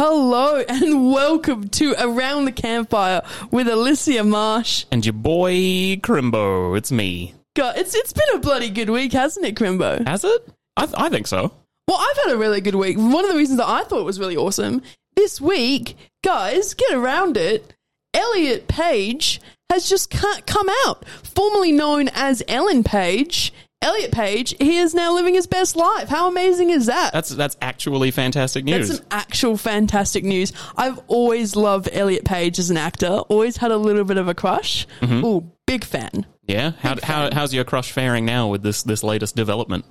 Hello and welcome to Around the Campfire with Alissia Marsh. And your boy Chrimbo, it's me. God, it's it's been a bloody good week, hasn't it, Chrimbo? Has it? I, th- I think so. Well, I've had a really good week. One of the reasons that I thought was really awesome this week, guys, get around it. Elliot Page has just come out, formerly known as Ellen Page. Elliot Page, he is now living his best life. How amazing is that? That's that's actually fantastic news. That's some actual fantastic news. I've always loved Elliot Page as an actor. Always had a little bit of a crush. Mm-hmm. Oh, big fan. yeah. How, how how's your crush faring now with this this latest development?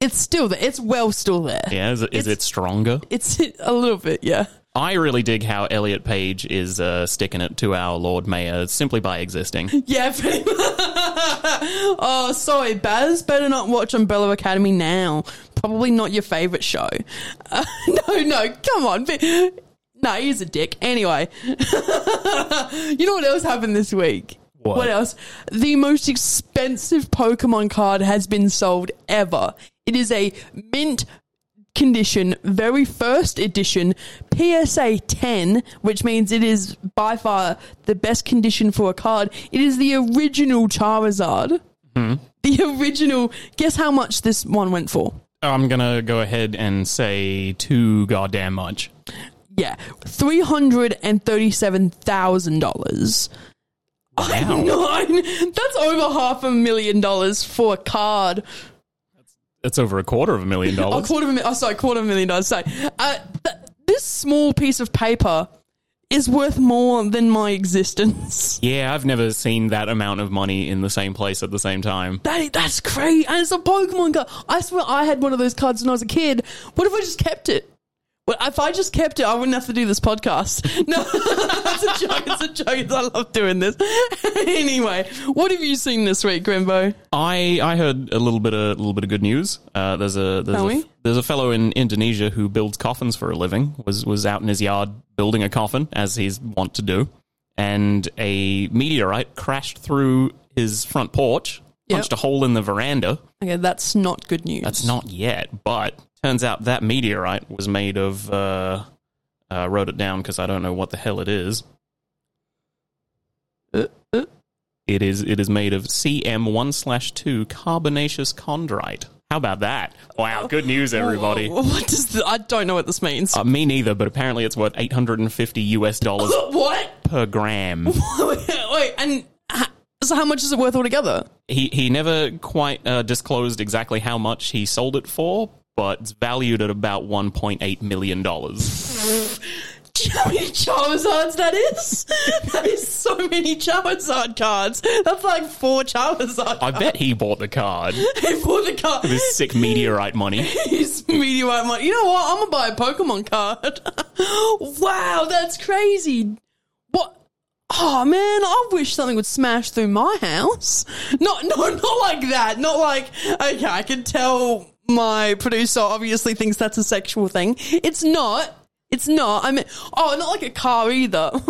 It's still there. It's well still there. Yeah. Is it, is It's- it stronger? It's a little bit, yeah. I really dig how Elliot Page is uh, sticking it to our Lord Mayor simply by existing. Yeah, pretty much. oh, sorry, Baz. Better not watch Umbrella Academy now. Probably not your favourite show. Uh, no, no, come on. No, he's a dick. Anyway, you know what else happened this week? What? else? The most expensive Pokemon card has been sold ever. It is a mint condition, very first edition, PSA 10, which means it is by far the best condition for a card. It is the original Charizard. Hmm. The original. Guess how much this one went for? I'm gonna go ahead and say too goddamn much. Yeah, $337,000. Wow. Nine. That's over half a million dollars for a card. That's over a quarter of a million A dollars. quarter of a million. Oh, sorry, quarter of a million dollars. Sorry. Uh, th- this small piece of paper is worth more than my existence. Yeah, I've never seen that amount of money in the same place at the same time. That, that's crazy. And it's a Pokemon card. I swear I had one of those cards when I was a kid. What if I just kept it? Well, if I just kept it, I wouldn't have to do this podcast. No, it's a joke. It's a joke. I love doing this. anyway, what have you seen this week, Chrimbo? I I heard a little bit of a little bit of good news. Uh, there's a there's a, there's a fellow in Indonesia who builds coffins for a living. Was was out in his yard building a coffin as he's wont to do, and a meteorite crashed through his front porch, Yep. punched a hole in the veranda. Okay, that's not good news. That's not yet, but turns out that meteorite was made of. Uh, uh, wrote it down because I don't know what the hell it is. Uh, uh. It is it is made of CM one slash two carbonaceous chondrite. How about that? Wow, good news, everybody. What does the, I don't know what this means. Uh, me neither, but apparently it's worth eight hundred and fifty US dollars what? per gram. wait, wait, and so how much is it worth altogether? He he never quite uh, disclosed exactly how much he sold it for, but it's valued at about one point eight million dollars. Do you know how many Charizards that is? that is so many Charizard cards. That's like four Charizard I bet he bought the card. He bought the card. This sick meteorite money. His meteorite money. You know what? I'm gonna buy a Pokemon card. wow, that's crazy. What? Oh man, I wish something would smash through my house. Not, no, not like that. Not like okay, I can tell my producer obviously thinks that's a sexual thing. It's not. It's not. I mean, oh, not like a car either.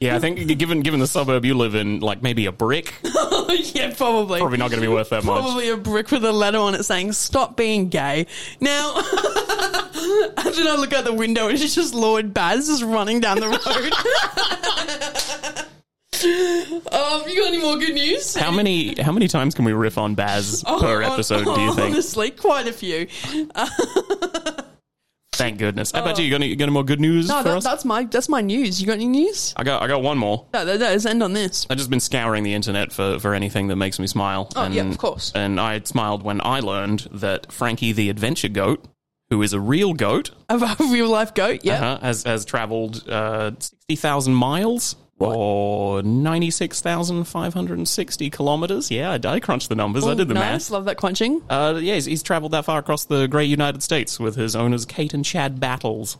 Yeah, I think given given the suburb you live in, like maybe a brick, yeah, probably. probably not going to be worth that much. Probably a brick with a letter on it saying "Stop being gay." Now, and then I look out the window and it's just Lord Baz just running down the road. Um, you got any more good news? How many how many times can we riff on Baz per On- episode? Do you think? Honestly, quite a few. Thank goodness. How about you? You got any, got any more good news No, that, that's my that's my news. You got any news? I got I got one more. No, that, that is end on this. I've just been scouring the internet for, for anything that makes me smile. Oh, and, yeah, of course. And I smiled when I learned that Frankie the Adventure Goat, who is a real goat, A real life goat. Yeah. uh, has has traveled uh, sixty thousand miles or ninety six thousand five hundred and sixty kilometers. Yeah, I, I crunched the numbers. I did the nice. math. Love that crunching. Uh, yeah, he's, he's traveled that far across the great United States with his owners Kate and Chad Battles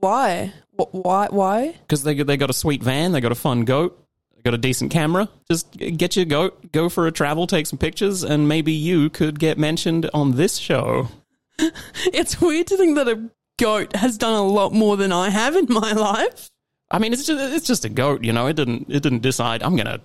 Why? Why? Why? because they they got a sweet van, they got a fun goat. they Got a decent camera. Just get your goat, go for a travel, take some pictures, and maybe you could get mentioned on this show. It's weird to think that a goat has done a lot more than I have in my life. I mean, it's just it's just a goat, you know. It didn't it didn't decide I'm gonna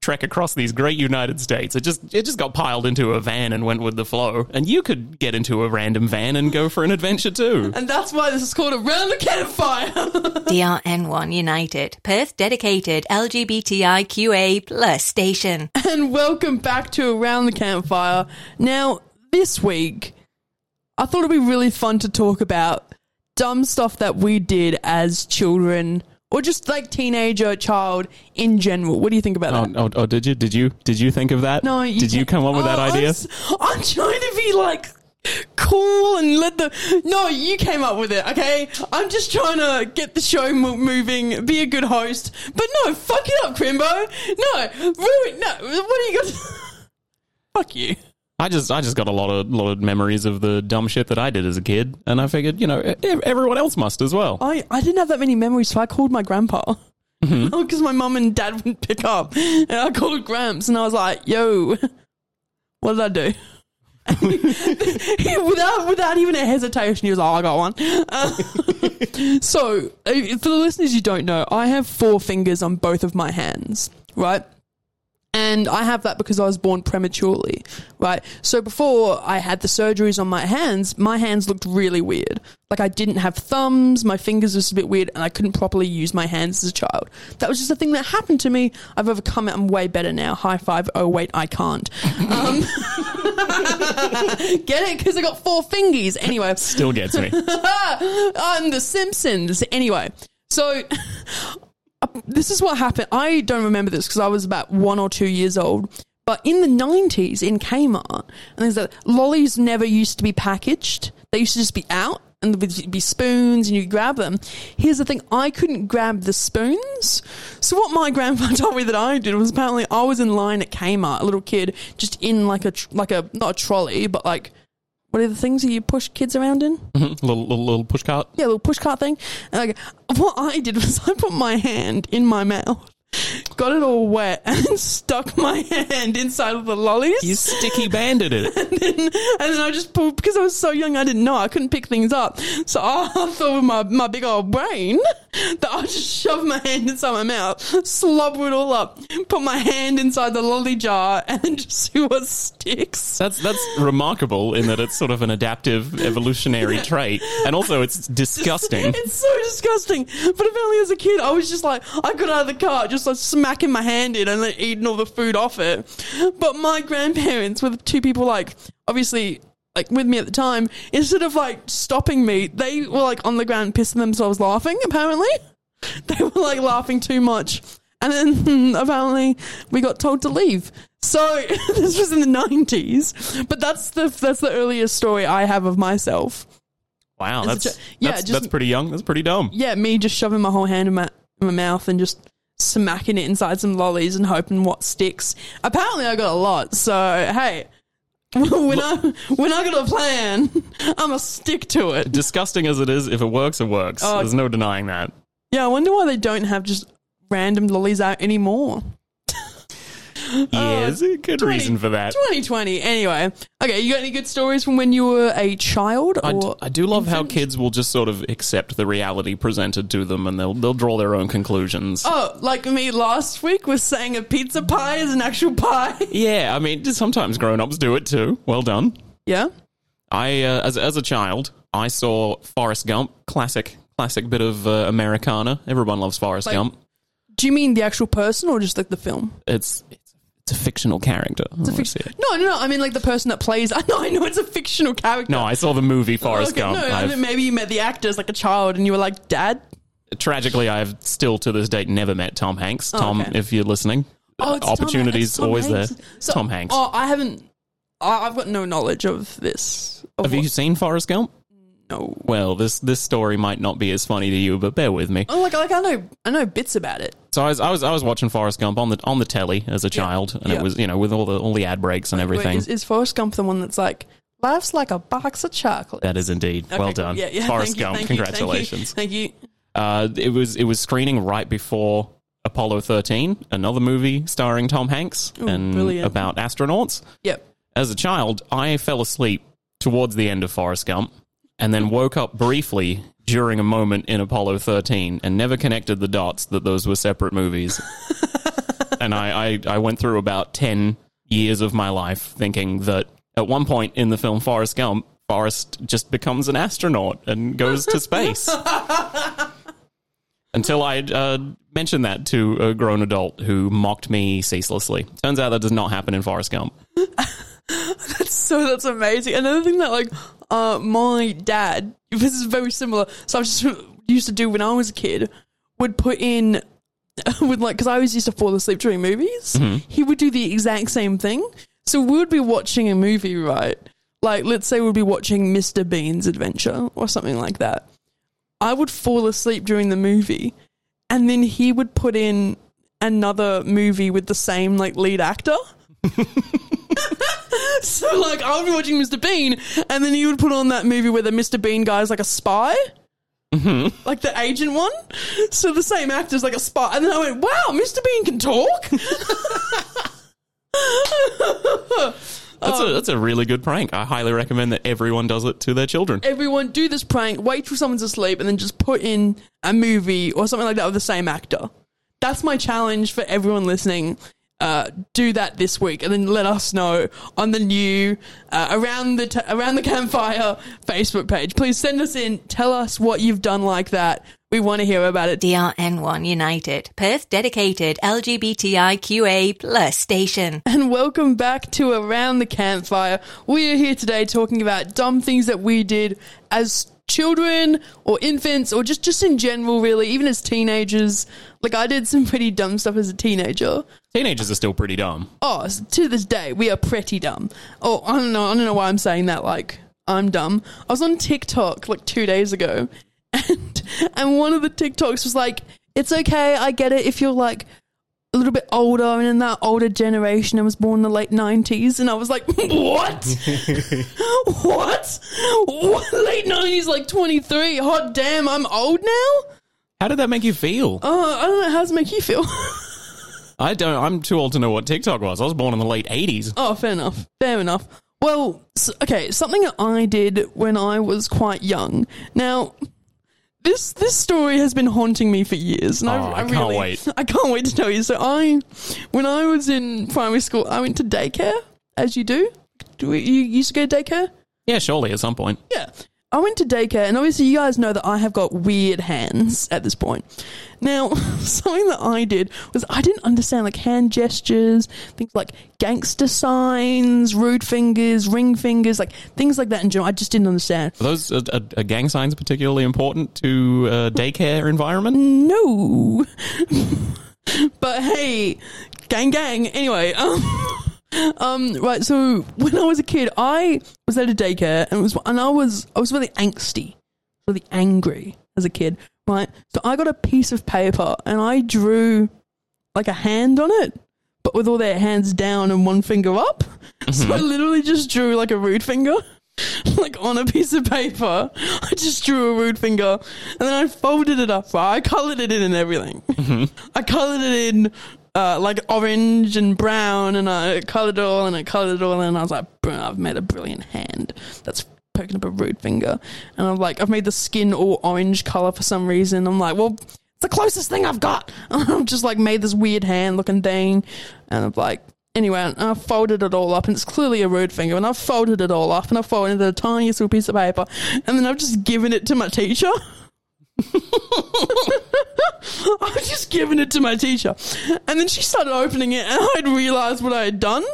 trek across these great United States. It just it just got piled into a van and went with the flow. And you could get into a random van and go for an adventure too. And that's why this is called Around the Campfire. DRN1 United, Perth dedicated LGBTIQA plus station. and welcome back to Around the Campfire. Now, this week, I thought it'd be really fun to talk about dumb stuff that we did as children or just like teenager, child in general. What do you think about Oh, that? oh, oh, did you did you did you think of that? No, you did you come up with that oh, idea? I'm I'm trying to be like cool and let the. No, you came up with it. Okay, I'm just trying to get the show mo- moving, be a good host. But no, fuck it up, Chrimbo. No, ruin. No, what are you going? Fuck you. I just I just got a lot of lot of memories of the dumb shit that I did as a kid, and I figured you know e- everyone else must as well. I, I didn't have that many memories, so I called my grandpa. Mm-hmm. Because my mum and dad wouldn't pick up. And I called Gramps and I was like, yo, what did I do? without without even a hesitation, he was like, I got one. Uh, so, uh, for the listeners you don't know, I have four fingers on both of my hands, right? And I have that because I was born prematurely, right? So before I had the surgeries on my hands, my hands looked really weird. Like I didn't have thumbs, my fingers were just a bit weird, and I couldn't properly use my hands as a child. That was just a thing that happened to me. I've overcome it. I'm way better now. High five. Oh wait, I can't. Um, get it? Because I got four fingers. Anyway, Still gets me. I'm the Simpsons. Anyway, so this is what happened. I don't remember this because I was about one or two years old. But in the 90s in Kmart, and there's that lollies never used to be packaged. They used to just be out and there would be spoons and you'd grab them. Here's the thing, I couldn't grab the spoons. So what my grandpa told me that I did was apparently I was in line at Kmart, a little kid, just in like a, like a, not a trolley, but like, what are the things that you push kids around in? little, little little push cart. yeah, little push cart thing. And like, what I did was I put my hand in my mouth, got it all wet, and stuck my hand inside of the lollies. You sticky banded it. and, then, and then I just pulled because I was so young, I didn't know I couldn't pick things up. So I thought with my my big old brain that I just shoved my hand inside my mouth, slobber it all up, put my hand inside the lolly jar, and then just see what sticks. That's that's remarkable in that it's sort of an adaptive evolutionary trait, and also it's disgusting. It's so disgusting. But apparently, as a kid, I was just like, I got out of the car, just like smacking my hand in and then eating all the food off it. But my grandparents, with two people like, obviously, like with me at the time, instead of like stopping me, they were like on the ground pissing themselves laughing, apparently. They were like laughing too much. And then apparently we got told to leave. So this was in the nineties, but that's the that's the earliest story I have of myself. Wow, that's yeah, that's, just- that's pretty young. That's pretty dumb. yeah, me just shoving my whole hand in my, in my mouth and just smacking it inside some lollies and hoping what sticks. Apparently, I got a lot. So hey, when I when I got a plan, I'ma stick to it. Disgusting as it is, if it works, it works. Oh. There's no denying that. Yeah, I wonder why they don't have just random lollies out anymore. Yeah, there's a good 20 reason for that. 2020. Anyway, okay, you got any good stories from when you were a child? I, d- Or I do love how kids will just sort of accept the reality presented to them, and they'll they'll draw their own conclusions. Oh, like me last week was saying a pizza pie is an actual pie. Yeah, I mean, sometimes grown-ups do it too. Well done. yeah. I, uh, as as a child, I saw Forrest Gump, classic classic bit of uh, Americana. Everyone loves Forrest Like- Gump. Do you mean the actual person or just like the film? It's it's, a fictional character. It's a no, no, no. I mean, like the person that plays. I know, I know, it's a fictional character. No, I saw the movie Forrest Okay, Gump. No, I I've- mean, maybe you met the actor as like a child, and you were like, "Dad." tragically, I have still to this date never met Tom Hanks. Oh, Tom, Oh, okay. if you're listening, Oh, it's Tom- opportunities it's Tom always Hanks. there. So- Tom Hanks. Oh, I haven't. I- I've got no knowledge of this. Of have you seen Forrest Gump? No. Well, this this story might not be as funny to you, but bear with me. Oh, like, like I know, I know bits about it. So I was I was I was watching Forrest Gump on the on the telly as a child, and Yeah. it was you know with all the all the ad breaks and Wait, everything. is, is Forrest Gump the one that's like, "Life's like a box of chocolate"? that is indeed Okay, well done, Yeah, yeah. Forrest Gump. you, congratulations. Thank you. Thank you. Uh, it was it was screening right before Apollo 13, another movie starring Tom Hanks Ooh, and brilliant. about astronauts. Yep. As a child, I fell asleep towards the end of Forrest Gump, and then woke up briefly during a moment in Apollo 13, and never connected the dots that those were separate movies. and I, I, I went through about 10 years of my life thinking that at one point in the film Forrest Gump, Forrest just becomes an astronaut and goes to space. Until I uh, mentioned that to a grown adult who mocked me ceaselessly. Turns out that does not happen in Forrest Gump. That's so that's amazing. Another thing that like uh my dad this is very similar. So I just used to do when I was a kid would put in would like because I always used to fall asleep during movies. He would do the exact same thing. So we would be watching a movie, right? Like let's say we'd be watching Mr. Bean's Adventure or something like that. I would fall asleep during the movie, and then he would put in another movie with the same like lead actor. so like I would be watching Mr. Bean, and then he would put on that movie where the Mr. Bean guy is like a spy. Mm-hmm. Like the agent one, so the same actor's like a spy, and then I went, "Wow, Mr. Bean can talk." That's, a, that's a really good prank. I highly recommend that everyone does it to their children. Everyone do this prank. Wait till someone's asleep, and then just put in a movie or something like that with the same actor. That's my challenge for everyone listening. Uh, do that this week, and then let us know on the new uh, around the t- around the campfire Facebook page. Please send us in. Tell us what you've done like that. We want to hear about it. DRN1 United, Perth dedicated LGBTIQA plus station. and welcome back to Around the Campfire. We are here today talking about dumb things that we did as children or infants or just, just in general, really, even as teenagers. Like, I did some pretty dumb stuff as a teenager. Teenagers are still pretty dumb. Oh, to this day, we are pretty dumb. Oh, I don't know. I don't know why I'm saying that. Like, I'm dumb. I was on TikTok like two days ago, and and one of the TikToks was like, "It's okay, I get it if you're like a little bit older and in that older generation and was born in the late '90s." And I was like, "What? what? what? Late '90s, like 23? Hot damn, I'm old now." How did that make you feel? Oh, I don't know. How does it make you feel? I don't. I'm too old to know what TikTok was. I was born in the late '80s. Oh, fair enough. Fair enough. Well, s okay, something that I did when I was quite young. Now, this this story has been haunting me for years, and Oh, I, I can't really, wait. I can't wait to tell you. So, I, when I was in primary school, I went to daycare, as you do. Do we, you used to go to daycare? Yeah, surely at some point. Yeah. I went to daycare, and obviously, you guys know that I have got weird hands at this point. Now, something that I did was I didn't understand like hand gestures, things like gangster signs, rude fingers, ring fingers, like things like that in general. I just didn't understand. Are those uh, uh, gang signs particularly important to uh, daycare environment? No. but hey, gang gang. Anyway, um, um, right. So when I was a kid, I was at a daycare and it was, and I was, I was really angsty, really angry as a kid. Right. So I got a piece of paper and I drew like a hand on it, but with all their hands down and one finger up. So I literally just drew like a rude finger. like on a piece of paper. I just drew a rude finger and then I folded it up. Right? I colored it in and everything. I colored it in uh, like orange and brown and I colored it all and I colored it all and I was like, I've made a brilliant hand. That's poking up a rude finger. And I'm like, I've made the skin all orange color for some reason. I'm like, well, it's the closest thing I've got. I've just like made this weird hand looking thing. And I'm like, anyway, I folded it all up and it's clearly a rude finger. And I've folded it all up and I've folded it a tiniest little piece of paper. And then I've just given it to my teacher. I've just given it to my teacher. And then she started opening it and I'd realized what I had done.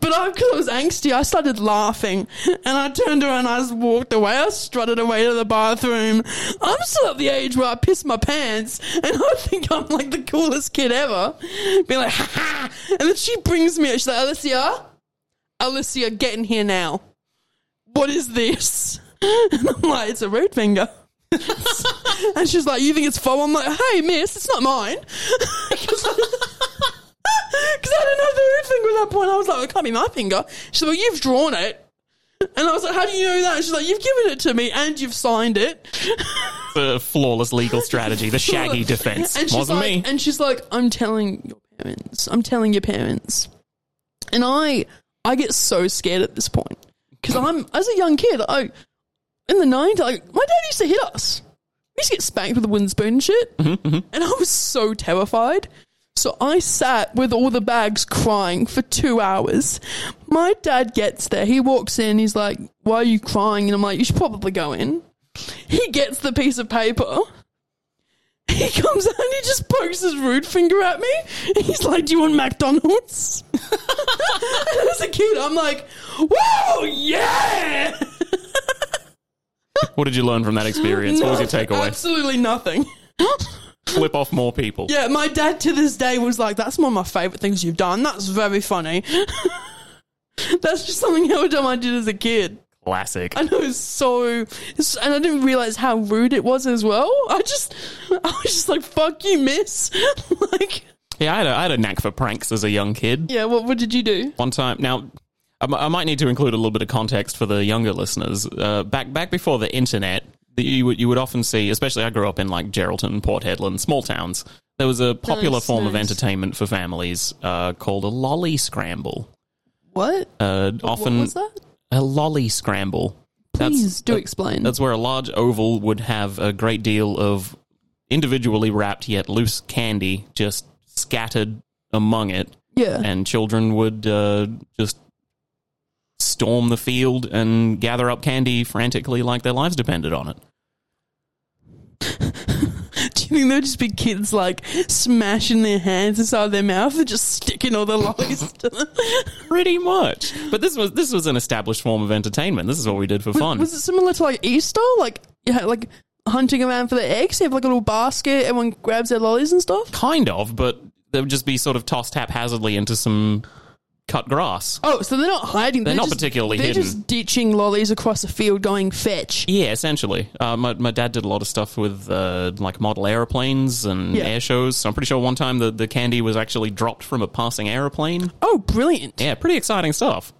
But I, because I was angsty, I started laughing and I turned around and I just walked away. I strutted away to the bathroom. I'm still at the age where I piss my pants and I think I'm like the coolest kid ever. Being like, ha ha. And then she brings me, she's like, Alissia, Alissia, get in here now. What is this? And I'm like, it's a root finger. and she's like, you think it's faux? I'm like, hey, miss, it's not mine. Because I didn't have the root finger at that point. I was like, it can't be my finger. She's like, well, you've drawn it. And I was like, how do you know that? And she's like, you've given it to me and you've signed it. The flawless legal strategy, the shaggy defense. And she's Wasn't like, me. And she's like, I'm telling your parents. I'm telling your parents. And I, I get so scared at this point because I'm as a young kid. I in the nineties, like my dad used to hit us. We used to get spanked with a wooden spoon and shit, Mm-hmm, and I was so terrified. So I sat with all the bags crying for two hours. My dad gets there. He walks in. He's like, Why are you crying? And I'm like, You should probably go in. He gets the piece of paper. He comes out and he just pokes his rude finger at me. He's like, Do you want McDonald's? and as a kid, I'm like, Whoa, yeah! What did you learn from that experience? What was your takeaway? Absolutely nothing. Flip off more people. Yeah, my dad to this day was like, "That's one of my favorite things you've done. That's very funny." That's just something every time I did as a kid. Classic. I know it's so, it's, and I didn't realize how rude it was as well. I just, I was just like, "Fuck you, miss." like, Yeah, I had, a, I had a knack for pranks as a young kid. yeah. What what did you do? One time, now I, might need to include a little bit of context for the younger listeners. Uh, back back before the internet, the- you would you would often see, especially I grew up in like Geraldton, Port Hedland, small towns. There was a popular Nice, form of entertainment for families uh, called a lolly scramble. What? Uh, often what was that? a lolly scramble. Please do that- explain. That's where a large oval would have a great deal of individually wrapped yet loose candy just scattered among it, yeah. and children would uh, just storm the field and gather up candy frantically like their lives depended on it. Do you think there'd just be kids like smashing their hands inside their mouth and just sticking all the lollies to them? Pretty much. But this was this was an established form of entertainment. This is what we did for fun. Was it similar to like Easter? Like, yeah, like hunting around for the eggs? You have like a little basket, everyone grabs their lollies and stuff? kind of, but they would just be sort of tossed haphazardly into some cut grass. Oh, so they're not hiding. They're not just, particularly They're hidden. just ditching lollies across the field going fetch. Yeah, essentially. Uh, my my dad did a lot of stuff with uh, like model airplanes and Yeah. air shows. So I'm pretty sure one time the, the candy was actually dropped from a passing aeroplane. Oh, brilliant. Yeah, pretty exciting stuff.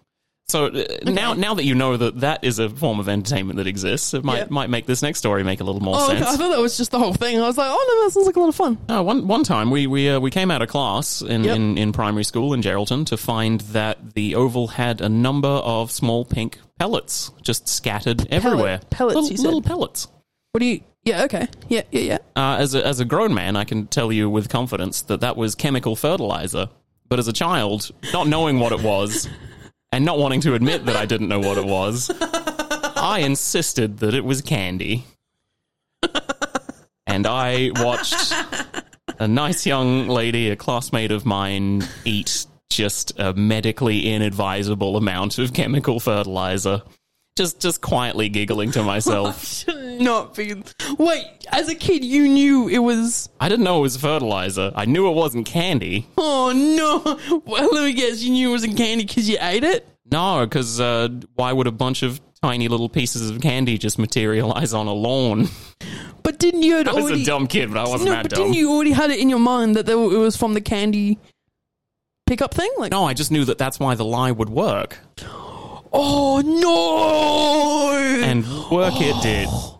So uh, now now that you know that that is a form of entertainment that exists, it might Yeah. might make this next story make a little more Oh, okay. sense. I thought that was just the whole thing. I was like, oh no, that sounds like a lot of fun. Uh, one one time we we uh, we came out of class in, Yep. in, in primary school in Geraldton to find that the oval had a number of small pink pellets just scattered everywhere. Pellets, little, little pellets. What do you? Yeah, okay. Yeah, yeah, yeah. Uh, as a as a grown man, I can tell you with confidence that that was chemical fertilizer. But as a child, not knowing what it was, and not wanting to admit that I didn't know what it was, I insisted that it was candy. And I watched a nice young lady, a classmate of mine, eat just a medically inadvisable amount of chemical fertilizer. Just just quietly giggling to myself. Not be. Wait, as a kid, you knew it was. I didn't know it was fertilizer. I knew it wasn't candy. Oh no! Well, let me guess. You knew it wasn't candy because you ate it. No, because uh, why would a bunch of tiny little pieces of candy just materialize on a lawn? But didn't you had I was already? a dumb kid, but I wasn't no, that but dumb. didn't you already had it in your mind that were- it was from the candy pickup thing? Like, No, I just knew that that's why the lie would work, oh no! and work it did.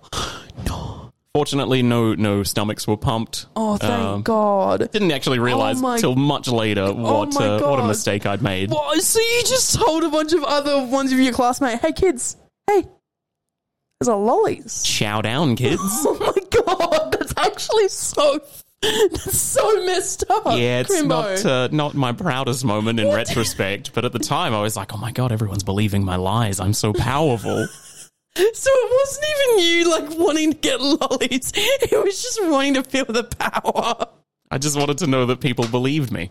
Fortunately, no no stomachs were pumped. oh, thank Um, God! Didn't actually realize Oh my- much later what my uh, what a mistake I'd made. What? So you just told a bunch of other ones of your classmates, "Hey kids, hey, there's a lollies." Chow down, kids. Oh my God, that's actually so. That's so messed up. Yeah, it's Chrimbo. not uh, not my proudest moment in retrospect, but at the time I was like, "Oh my god, everyone's believing my lies. I'm so powerful." So it wasn't even you like wanting to get lollies. It was just wanting to feel the power. I just wanted to know that people believed me.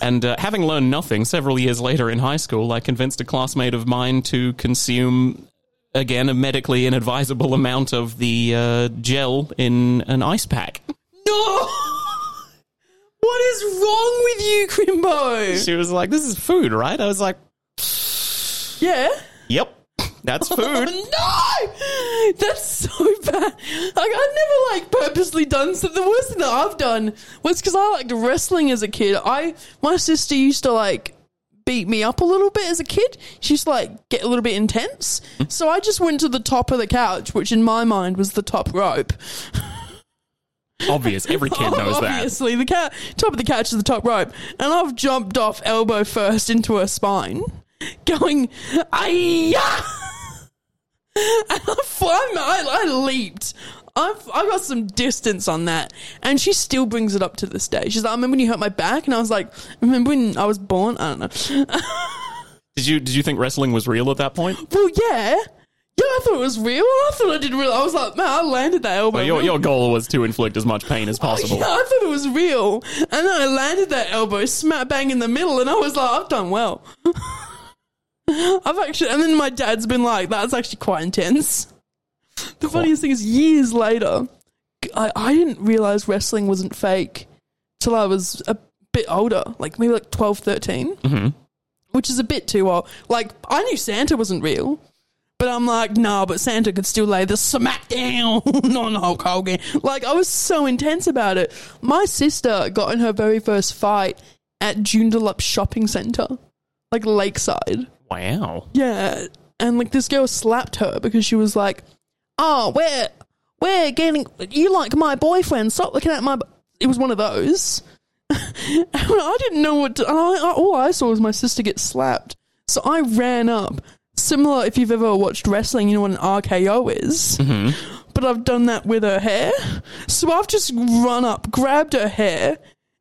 And uh, having learned nothing, several years later in high school, I convinced a classmate of mine to consume, again, a medically inadvisable amount of the uh, gel in an ice pack. No. What is wrong with you, Chrimbo? She was like, This is food, right? I was like, Yeah. Yep, that's food. Oh, no! That's so bad. Like I've never like purposely done something. The worst thing that I've done was because I liked wrestling as a kid. I my sister used to like beat me up a little bit as a kid. She used to like get a little bit intense. Mm-hmm. So I just went to the top of the couch, which in my mind was the top rope. Obvious, every kid knows that. Obviously, the ca- top of the couch is the top rope, and I've jumped off elbow first into her spine, going, "Ayah!" And I, I, I leaped. I've I got some distance on that, and she still brings it up to this day. She's like, "I remember when you hurt my back," and I was like, "Remember when I was born?" I don't know. Did you did you think wrestling was real at that point? well, yeah, yeah, I thought it was real. I thought I did real. I was like, man, I landed that elbow. Well, your your goal was to inflict as much pain as oh, possible. Yeah, I thought it was real. And then I landed that elbow smack bang in the middle, and I was like, I've done well. I've actually, and then my dad's been like, that's actually quite intense. The funniest thing is, years later, I, I didn't realize wrestling wasn't fake till I was a bit older, like maybe like 12, 13, Mhm. which is a bit too old. Like, I knew Santa wasn't real. But I'm like, nah, but Santa could still lay the smackdown on Hulk Hogan. Like, I was so intense about it. My sister got in her very first fight at Joondalup Shopping Centre, like Lakeside. Wow. Yeah. And like this girl slapped her because she was like, oh, we're, we're getting, you like my boyfriend, stop looking at my, b-" it was one of those. and I didn't know what to, and I, all I saw was my sister get slapped. So I ran up. Similar, if you've ever watched wrestling, you know what an RKO is. Mm-hmm. But I've done that with her hair. So I've just run up, grabbed her hair,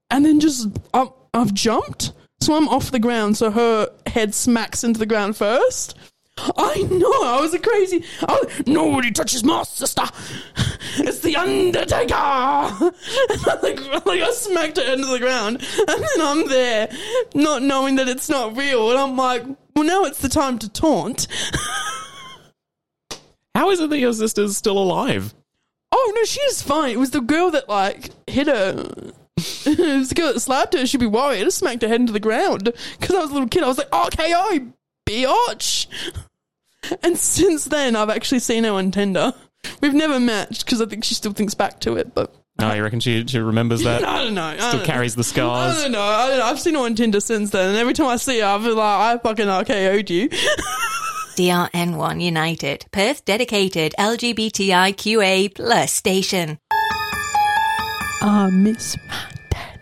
and then just I've, I've jumped. So I'm off the ground. So her head smacks into the ground first. I know. I was a crazy. I was, Nobody touches my sister. It's the Undertaker. I, like, like I smacked her into the ground, and then I'm there, not knowing that it's not real, and I'm like, well, now it's the time to taunt. How is it that your sister's still alive? Oh no, she is fine. It was the girl that like hit her. it was the girl that slapped her. She'd be worried. I just smacked her head into the ground because I was a little kid. I was like, RKO, biatch. And since then, I've actually seen her on Tinder. We've never matched because I think she still thinks back to it, but No, you reckon she, she remembers that? I don't know. I Still don't know. carries the I scars. don't know. I don't know. I've seen her on Tinder since then, and every time I see her, I feel like I fucking RKO'd you. DRN1 United, Perth dedicated LGBTIQA plus station. I miss my dad.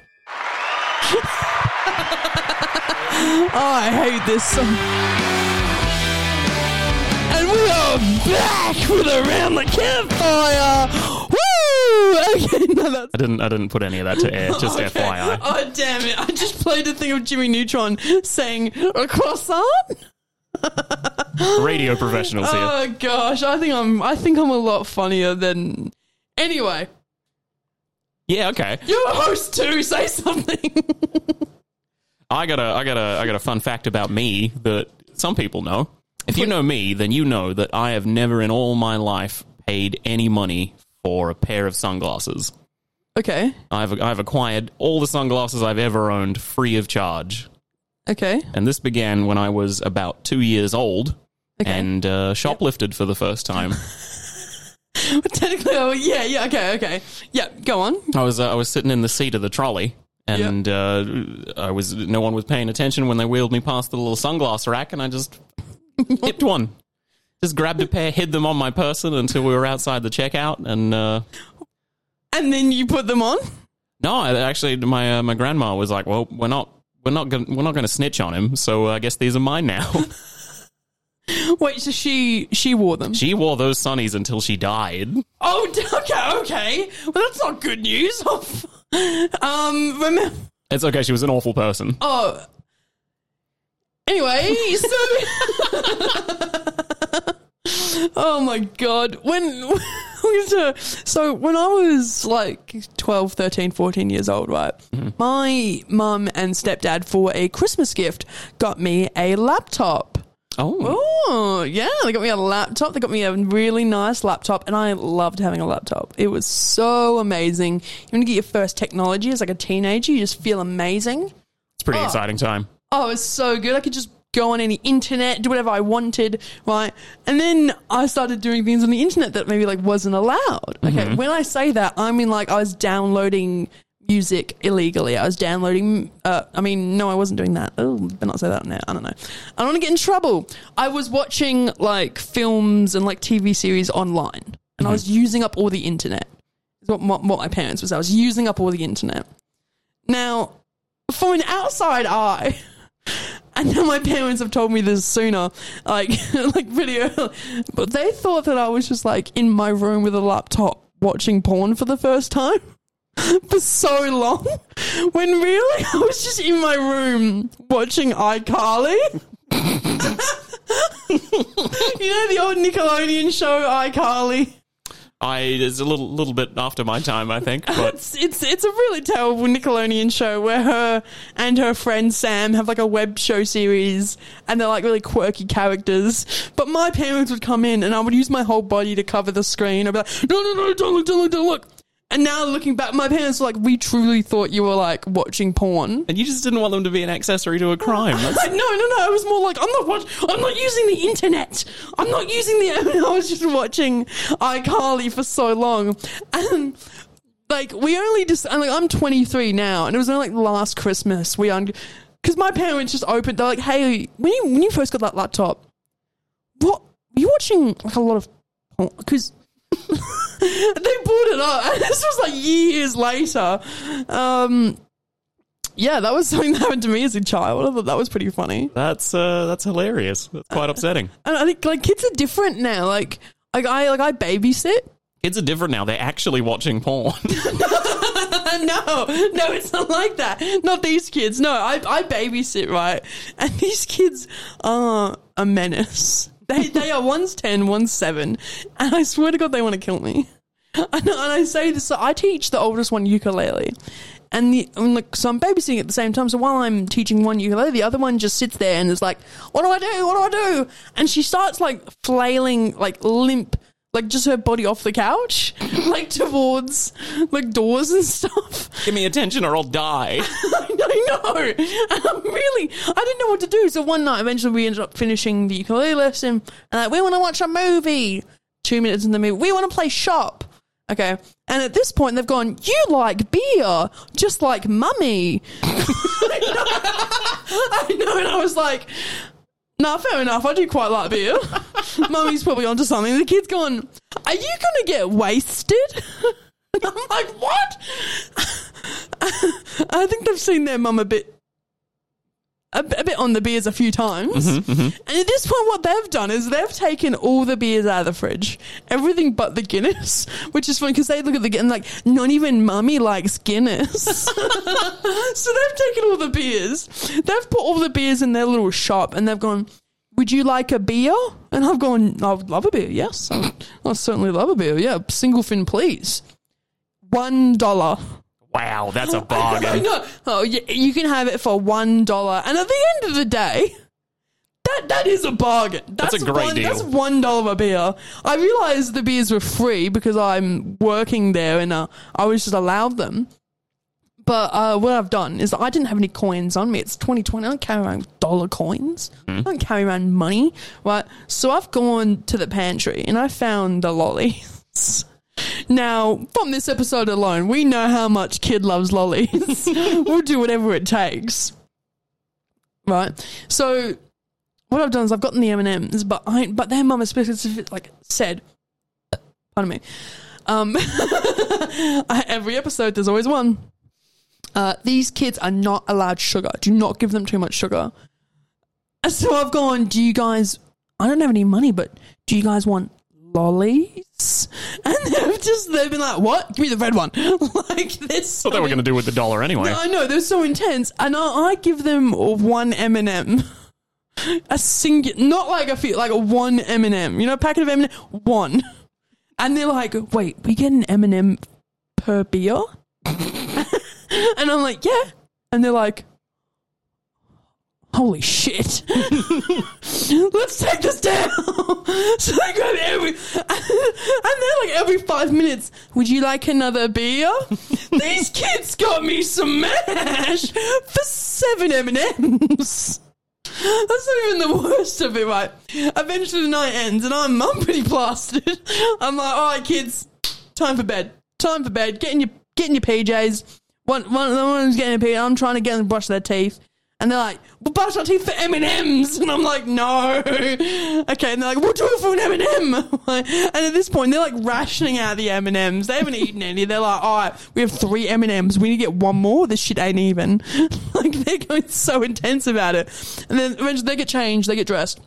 oh, I hate this song. And we are back with Around the Campfire. Woo! Okay, no, that's. I didn't I didn't put any of that to air, just Okay. FYI. Oh, damn it. I just played a thing of Jimmy Neutron saying a croissant. Radio professionals here. Oh gosh, I think I'm I think I'm a lot funnier than Anyway, Yeah, okay. you're a host too, say something. I got a I got a I got a fun fact about me that some people know. If you know me, then you know that I have never in all my life paid any money for a pair of sunglasses. okay. I've I've acquired all the sunglasses I've ever owned free of charge, Okay. and this began when I was about two years old Okay. and uh, shoplifted for the first time. Technically, oh, yeah, yeah, okay, okay. Yeah, go on. I was uh, I was sitting in the seat of the trolley, and uh, I was no one was paying attention when they wheeled me past the little sunglass rack, and I just hipped one. Just grabbed a pair, hid them on my person until we were outside the checkout, and uh, And then you put them on? no, I- actually, my uh, my grandma was like, "Well, we're not we're not gonna, we're not going to snitch on him, so I guess these are mine now." Wait, so she she wore them? she wore those sunnies until she died. Oh, okay, okay. Well, that's not good news. um, remember? It's okay; she was an awful person. Oh. Anyway, so. oh my god. When. so, when I was like 12, 13, 14 years old, right? My mum and stepdad, for a Christmas gift, got me a laptop. Oh, Oh, yeah. They got me a laptop. They got me a really nice laptop, and I loved having a laptop. It was so amazing. You want to get your first technology as like a teenager, you just feel amazing. it's a pretty oh. exciting time. Oh, it was so good. I could just go on any internet, do whatever I wanted, right? And then I started doing things on the internet that maybe like wasn't allowed. Okay. Mm-hmm. When I say that, I mean like I was downloading music illegally. I was downloading, uh, I mean, no, I wasn't doing that. Oh, better not say that now. I don't know. I don't want to get in trouble. I was watching like films and like TV series online and I was using up all the internet. Is what, what, what my parents was. I was using up all the internet. Now, for an outside eye, I know my parents have told me this sooner, like like video, but they thought that I was just like in my room with a laptop watching porn for the first time for so long. When really I was just in my room watching iCarly. you know the old Nickelodeon show iCarly? I it's a little little bit after my time, I think, but It's, it's it's a really terrible Nickelodeon show where her and her friend Sam have like a web show series and they're like really quirky characters. But my parents would come in and I would use my whole body to cover the screen. I'd be like, no, no, no, don't look, don't look, don't look. And now looking back, my parents were like, we truly thought you were like watching porn. and you just didn't want them to be an accessory to a crime. No, no, no. I was more like, I'm not watch- I'm not using the internet. I'm not using the. I was just watching iCarly for so long, and like we only just. I'm like I'm 23 now, and it was only like last Christmas we un because my parents just opened. They're like, hey, when you when you first got that laptop, what were you watching like a lot of porn? Because. they brought it up, and this was like years later. Um, yeah, that was something that happened to me as a child. I thought that was pretty funny. that's uh, that's hilarious. That's quite upsetting. And I think like kids are different now. Like like I like I babysit. Kids are different now. They're actually watching porn. no, no, it's not like that. Not these kids. No, I I babysit right, and these kids are a menace. They they are one's ten, one's seven, and I swear to God they want to kill me. And, and I say this. So I teach the oldest one ukulele. And the I'm like, so I'm babysitting at the same time. So while I'm teaching one ukulele, the other one just sits there and is like, "What do I do? What do I do?" And she starts like flailing, like limp, like just her body off the couch, like towards like doors and stuff. Give me attention or I'll die. I know. I'm um, really, I didn't know what to do. So one night, eventually, we ended up finishing the ukulele lesson, and like, we want to watch a movie. Two minutes in the movie, we want to play shop. Okay, and at this point, they've gone. You like beer, just like mummy. I know, and I was like. Nah, fair enough. I do quite like beer. Mummy's probably onto something. The kid's gone, Are you going to get wasted? And I'm like, What? I think they've seen their mum a bit. A, a bit on the beers a few times. Mm-hmm, mm-hmm. And at this point, what they've done is they've taken all the beers out of the fridge, everything but the Guinness, which is funny because they look at the Guinness like, not even mummy likes Guinness. so they've taken all the beers, they've put all the beers in their little shop, and they've gone, would you like a beer? And I've gone, I would love a beer, yes. I, I certainly love a beer, yeah. Single fin, please. One dollar. Wow, that's a bargain. Oh, you, you can have it for one dollar, and at the end of the day, that that is a bargain. That's, a great one, deal. That's one dollar a beer. I realized the beers were free because I'm working there and uh, I was just allowed them. But uh, what I've done is I didn't have any coins on me. It's 2020. I don't carry around dollar coins. I don't carry around money, right? So I've gone to the pantry and I found the lollies. Now, from this episode alone, we know how much kid loves lollies. we'll do whatever it takes. Right? So, what I've done is I've gotten the M&Ms, but I, but their mum specifically like said, pardon me, um, every episode there's always one. Uh, these kids are not allowed sugar. Do not give them too much sugar. And so I've gone, do you guys, I don't have any money, but do you guys want lollies? And they've just, they've been like, what? Give me the red one. like this. What they were going to do with the dollar anyway. I know, they're so intense. And I, I give them one M&M. A single, not like a few, like a one M&M. You know, a packet of M&M, one. And they're like, wait, we get an M&M per beer? and I'm like, yeah. And they're like, holy shit. Let's take this down. so they grab every, and then like every five minutes, would you like another beer? These kids got me some mash for seven M&Ms. That's not even the worst of it, right? Eventually the night ends and I'm, I'm pretty plastered. I'm like, all right, kids, time for bed. Time for bed. Get in your, get in your PJs. One, one, one one's getting a PJ. I'm trying to get them to brush their teeth. And they're like, we'll brush our teeth for M&Ms. And I'm like, no. Okay. And they're like, we'll do it for an M&M. and at this point, they're like rationing out the M&Ms. They haven't eaten any. They're like, all right, we have three M&Ms. We need to get one more. This shit ain't even. like, they're going so intense about it. And then eventually they get changed. They get dressed.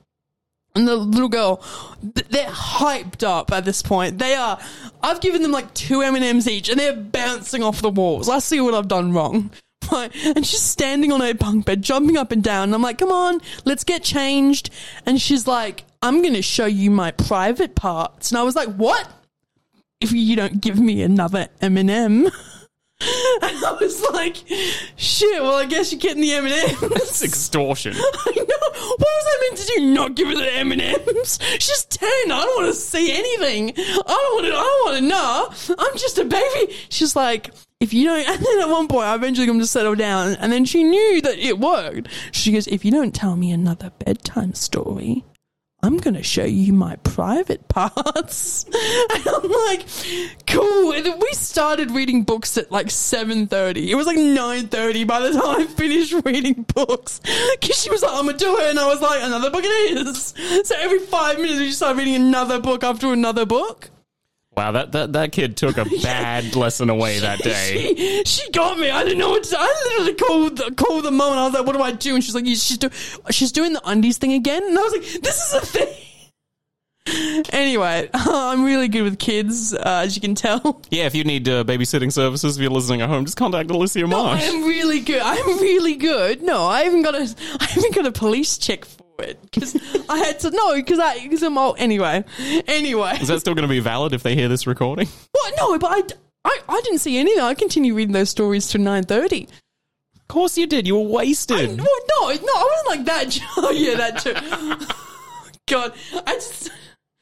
and the little girl, they're hyped up at this point. They are. I've given them like two M and M's each, and they're bouncing off the walls. I see what I've done wrong. And she's standing on her bunk bed, jumping up and down. And I'm like, come on, let's get changed. And she's like, I'm going to show you my private parts. And I was like, what? If you don't give me another M&M. And I was like, shit, well, I guess you're getting the M&Ms. extortion. I know. What was I meant to do? Not give her the M and M's? She's ten. I don't want to see anything. I don't want to. I don't want to know. I'm just a baby. She's like, if you don't. And then at one point, I eventually come to settle down, and then she knew that it worked. She goes, if you don't tell me another bedtime story. I'm gonna show you my private parts. And I'm like, cool. And then we started reading books at like 7.30. It was like 9.30 by the time I finished reading books. Cause she was like, I'm gonna do it. And I was like, another book it is. So every five minutes we just started reading another book after another book. Wow, that, that, that kid took a bad lesson away that day. She, she got me. I didn't know what to I literally called the, called the mom and I was like, what do I do? And she's like, she's, do, she's doing the undies thing again. And I was like, this is a thing. Anyway, I'm really good with kids, uh, as you can tell. Yeah, if you need uh, babysitting services, if you're listening at home, just contact Alissia Marsh. I am really good. I'm really good. No, I haven't got a. I haven't got a police check for it because I had to know because I because I'm old anyway. Anyway, Is that still going to be valid if they hear this recording? what? No, but I, I I didn't see anything. I continued reading those stories till nine thirty. Of course you did. You were wasted. Well, no, no, I wasn't like that. Oh yeah, that too. God, I just.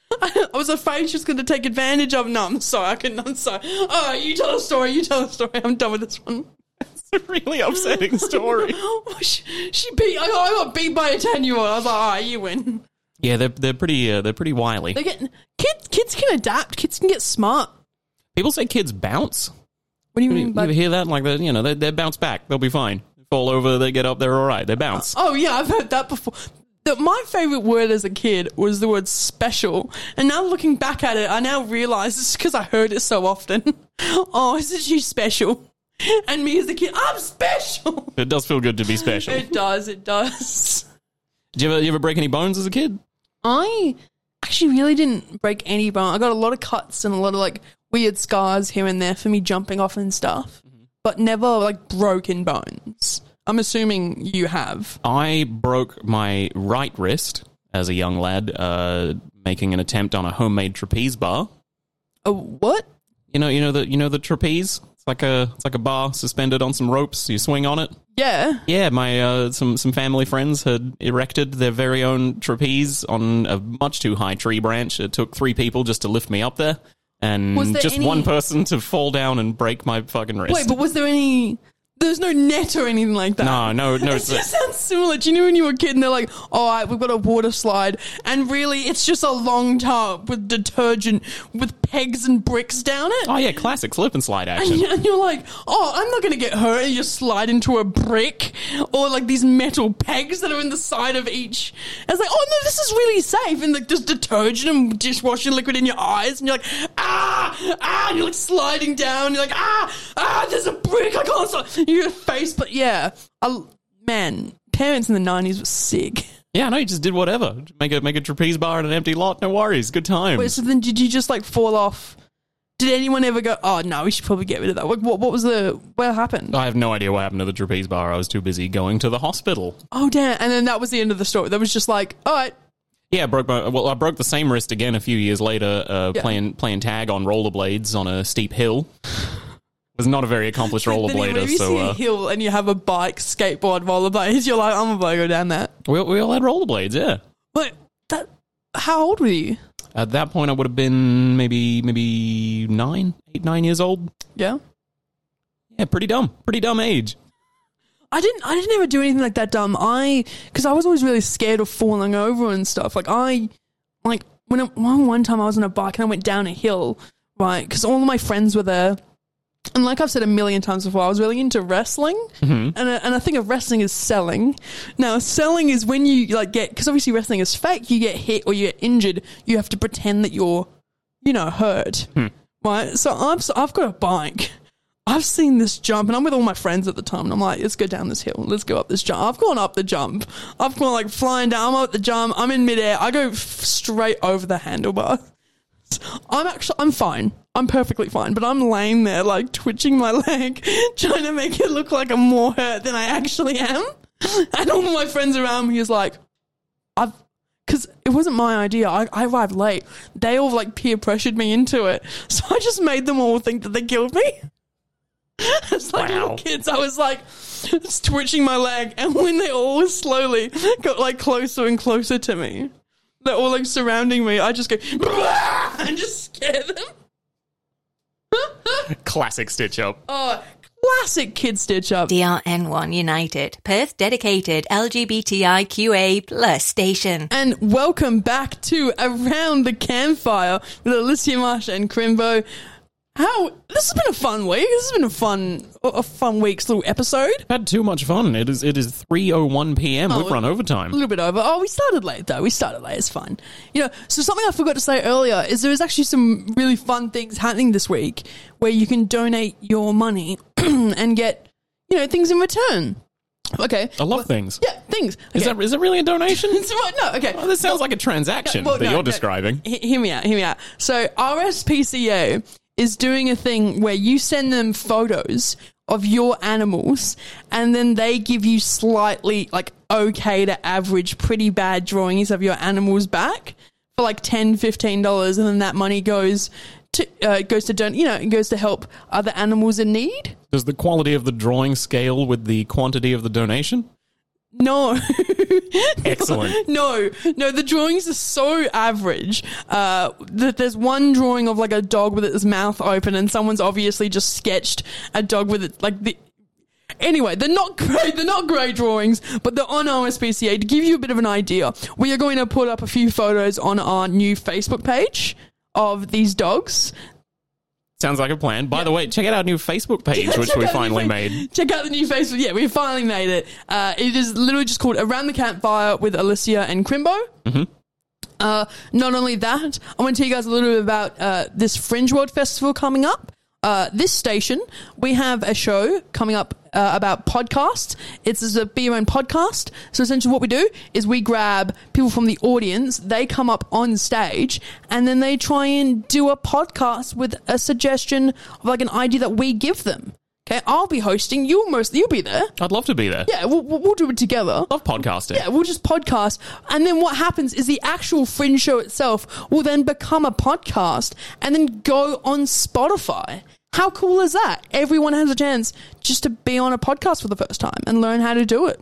I was afraid she was going to take advantage of. No, I'm sorry. I couldn't. I'm sorry. Right, you tell a story. You tell a story. I'm done with this one. It's a really upsetting story. she, she beat. I got, I got beat by a ten year old. I was like, all right, you win. Yeah, they're they're pretty uh, they're pretty wily. They get kids. Kids can adapt. Kids can get smart. People say kids bounce. What do you You, mean? you by ever hear that? Like they you know they they bounce back. They'll be fine. Fall over, they get up. They're all right. They bounce. Oh yeah, I've heard that before. The, my favorite word as a kid was the word special, and now looking back at it, I now realize it's because I heard it so often. oh, isn't she special? And me as a kid, I'm special. It does feel good to be special. It does. It does. Did you ever you ever break any bones as a kid? I actually really didn't break any bone. I got a lot of cuts and a lot of like weird scars here and there for me jumping off and stuff, but never like broken bones. I'm assuming you have. I broke my right wrist as a young lad, uh, making an attempt on a homemade trapeze bar. A what? You know, you know the you know the trapeze. It's like a it's like a bar suspended on some ropes. You swing on it. Yeah. Yeah, my uh, some some family friends had erected their very own trapeze on a much too high tree branch. It took three people just to lift me up there, and Was there just any- one person to fall down and break my fucking wrist. Wait, but was there any? There's no net or anything like that. no, no, no. It just sounds similar. Do you know when you were a kid and they're like, all right, we've got a water slide, and really it's just a long tub with detergent with pegs and bricks down it? oh yeah, classic slip and slide And action. you- and you're like, oh, I'm not going to get hurt. And you just slide into a brick or like these metal pegs that are in the side of each. And it's like, oh, no, this is really safe. And like there's detergent and dishwashing liquid in your eyes. And you're like, ah, ah. And you're like sliding down. And You're like, ah, ah, there's a brick. I can't stop. Your face, but yeah. I, man, parents in the 90s were sick. Yeah, no, you just did whatever. Make a make a trapeze bar in an empty lot. No worries. Good time. Wait, so then did you just like fall off? Did anyone ever go, oh, no, we should probably get rid of that? What, what, what was the, what happened? I have no idea what happened to the trapeze bar. I was too busy going to the hospital. Oh damn! And then that was the end of the story. That was just like, all right, Yeah, I broke my well. I broke the same wrist again a few years later, uh, Yeah. playing playing tag on rollerblades on a steep hill. Was not a very accomplished rollerblader, you so see a uh, hill and you have a bike, skateboard, rollerblades, you're like, I'm about to go down that. we, we all had rollerblades. Yeah, But that, how old were you? at that point, I would have been maybe maybe nine, eight, nine years old. Yeah, Yeah, pretty dumb, pretty dumb age. I didn't. I didn't ever do anything like that dumb. I because I was always really scared of falling over and stuff. Like I, like when one one time I was on a bike and I went down a hill, right? Because all of my friends were there. And like I've said a million times before, I was really into wrestling, mm-hmm. and I, and I think of wrestling as selling. Now, selling is when you like get because obviously wrestling is fake. You get hit or you get injured, you have to pretend that you're, you know, hurt, hmm. right? So I've so I've got a bike. I've seen this jump, and I'm with all my friends at the time, and I'm like, let's go down this hill, let's go up this jump. I've gone up the jump, I've gone like flying down, I'm up the jump, I'm in midair, I go f- straight over the handlebar. I'm actually, I'm fine. I'm perfectly fine, but I'm laying there like twitching my leg, trying to make it look like I'm more hurt than I actually am. And all my friends around me is like, I've, because it wasn't my idea. I, I arrived late. They all like peer pressured me into it. So I just made them all think that they killed me. It's like Wow. little kids. I was like twitching my leg, and when they all slowly got like closer and closer to me, they're all like surrounding me. I just go and just scare them. Classic stitch up. Oh, classic kid stitch up. DRN1 United, Perth dedicated LGBTIQA plus station. And welcome back to Around the Campfire with Alissia Marsh and Chrimbo. How this has been a fun week. This has been a fun, a fun week's little episode. Had too much fun. It is it is three oh one PM. We've Oh, run overtime. A little bit over. Oh, we started late though. We started late. It's fine. You know, so something I forgot to say earlier is there is actually some really fun things happening this week where you can donate your money and get, you know, things in return. Okay. I love things. Yeah, things. Is Okay. that is it really a donation? No, okay. Oh, this sounds like a transaction Well, that no, you're no. describing. He- hear me out, hear me out. So RSPCA is doing a thing where you send them photos of your animals and then they give you slightly like okay to average pretty bad drawings of your animals back for like 10 15 dollars and then that money goes to uh, goes to don- you know it goes to help other animals in need Does the quality of the drawing scale with the quantity of the donation? No Excellent. No, no, the drawings are so average. Uh, that there's one drawing of like a dog with its mouth open, and someone's obviously just sketched a dog with it like the. Anyway, they're not great. They're not great drawings, but they're on RSPCA. To give you a bit of an idea, we are going to put up a few photos on our new Facebook page of these dogs. Sounds like a plan. By the way, check out our new Facebook page, which we finally made. Check out the new Facebook. Yeah, we finally made it. Uh, it is literally just called Around the Campfire with Alissia and Chrimbo. Mm-hmm. Uh, not only that, I want to tell you guys a little bit about uh, this Fringe World Festival coming up. Uh, this station, we have a show coming up uh, about podcasts. It's a be your own podcast. So essentially, what we do is we grab people from the audience, they come up on stage, and then they try and do a podcast with a suggestion of like an idea that we give them. Okay, I'll be hosting. You'll mostly you'll be there. I'd love to be there. Yeah, we'll, we'll we'll do it together. Love podcasting. Yeah, we'll just podcast. And then what happens is the actual Fringe show itself will then become a podcast and then go on Spotify. How cool is that? Everyone has a chance just to be on a podcast for the first time and learn how to do it.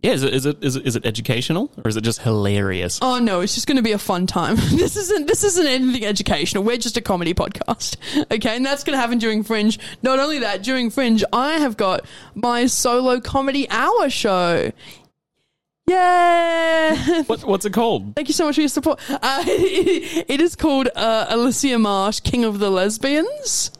Yeah, is it, is it is it is it educational or is it just hilarious? Oh no, it's just going to be a fun time. this isn't this isn't anything educational. We're just a comedy podcast, okay? And that's going to happen during Fringe. Not only that, during Fringe, I have got my solo comedy hour show. Yeah. What, what's it called? Thank you so much for your support. Uh, it is called uh, Alissia Marsh, King of the Lesbians.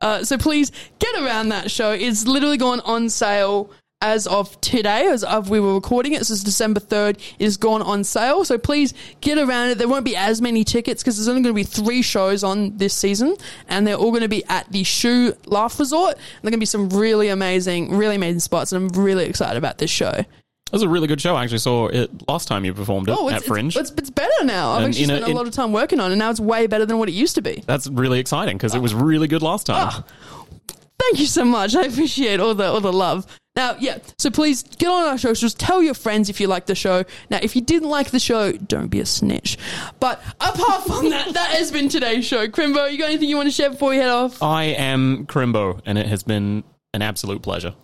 Uh, so please get around that show. It's literally gone on sale as of today, as of we were recording it. This is December 3rd. It has gone on sale. So please get around it. There won't be as many tickets because there's only going to be three shows on this season and they're all going to be at the Shoe Laugh Resort. And there are going to be some really amazing, really amazing spots. And I'm really excited about this show. It was a really good show. I actually saw it last time you performed it Oh, at Fringe. It's, it's, better now. I've And actually in a- spent a, lot of time working on it, and now it's way better than what it used to be. That's really exciting because it was really good last time. Ah. Thank you so much. I appreciate all the all the love. Now, yeah. So please get on our socials. Tell your friends if you like the show. Now, if you didn't like the show, don't be a snitch. But apart from that, that has been today's show. Chrimbo, you got anything you want to share before we head off? I am Chrimbo, and it has been an absolute pleasure.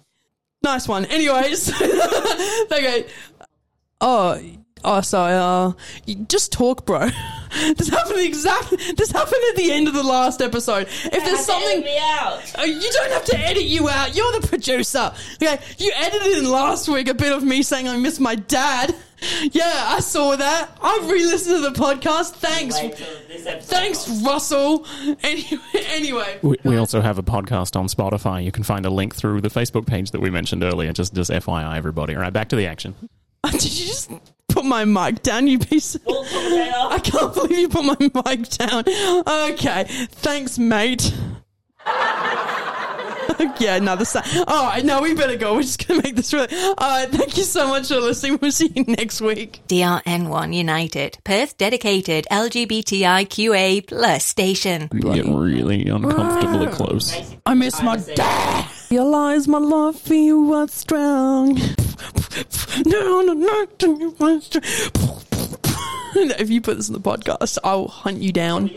Nice one. Anyways, okay. Oh, oh, sorry. Uh, just talk, bro. this happened exactly. This happened at the end of the last episode. If there's something. Oh, you don't have to edit you out. You're the producer. Okay, you edited in last week a bit of me saying I miss my dad. Yeah, I saw that. I re-listened to the podcast. Thanks. Wait till. Thanks, Russell. Anyway, anyway. We, we also have a podcast on Spotify. You can find a link through the Facebook page that we mentioned earlier. Just, just FYI, everybody. All right, back to the action. Did you just put my mic down, you piece of... I can't believe you put my mic down. Okay, thanks, mate. yeah, no, the sa- oh, All right, no, we better go. We're just going to make this really. All right, thank you so much for listening. We'll see you next week. DRN1 United, Perth dedicated LGBTIQA plus station. Get really uncomfortably close. I miss my dad. Your lies, my love for you was strong. no, no, no, no, no, no. If you put this in the podcast, I'll hunt you down.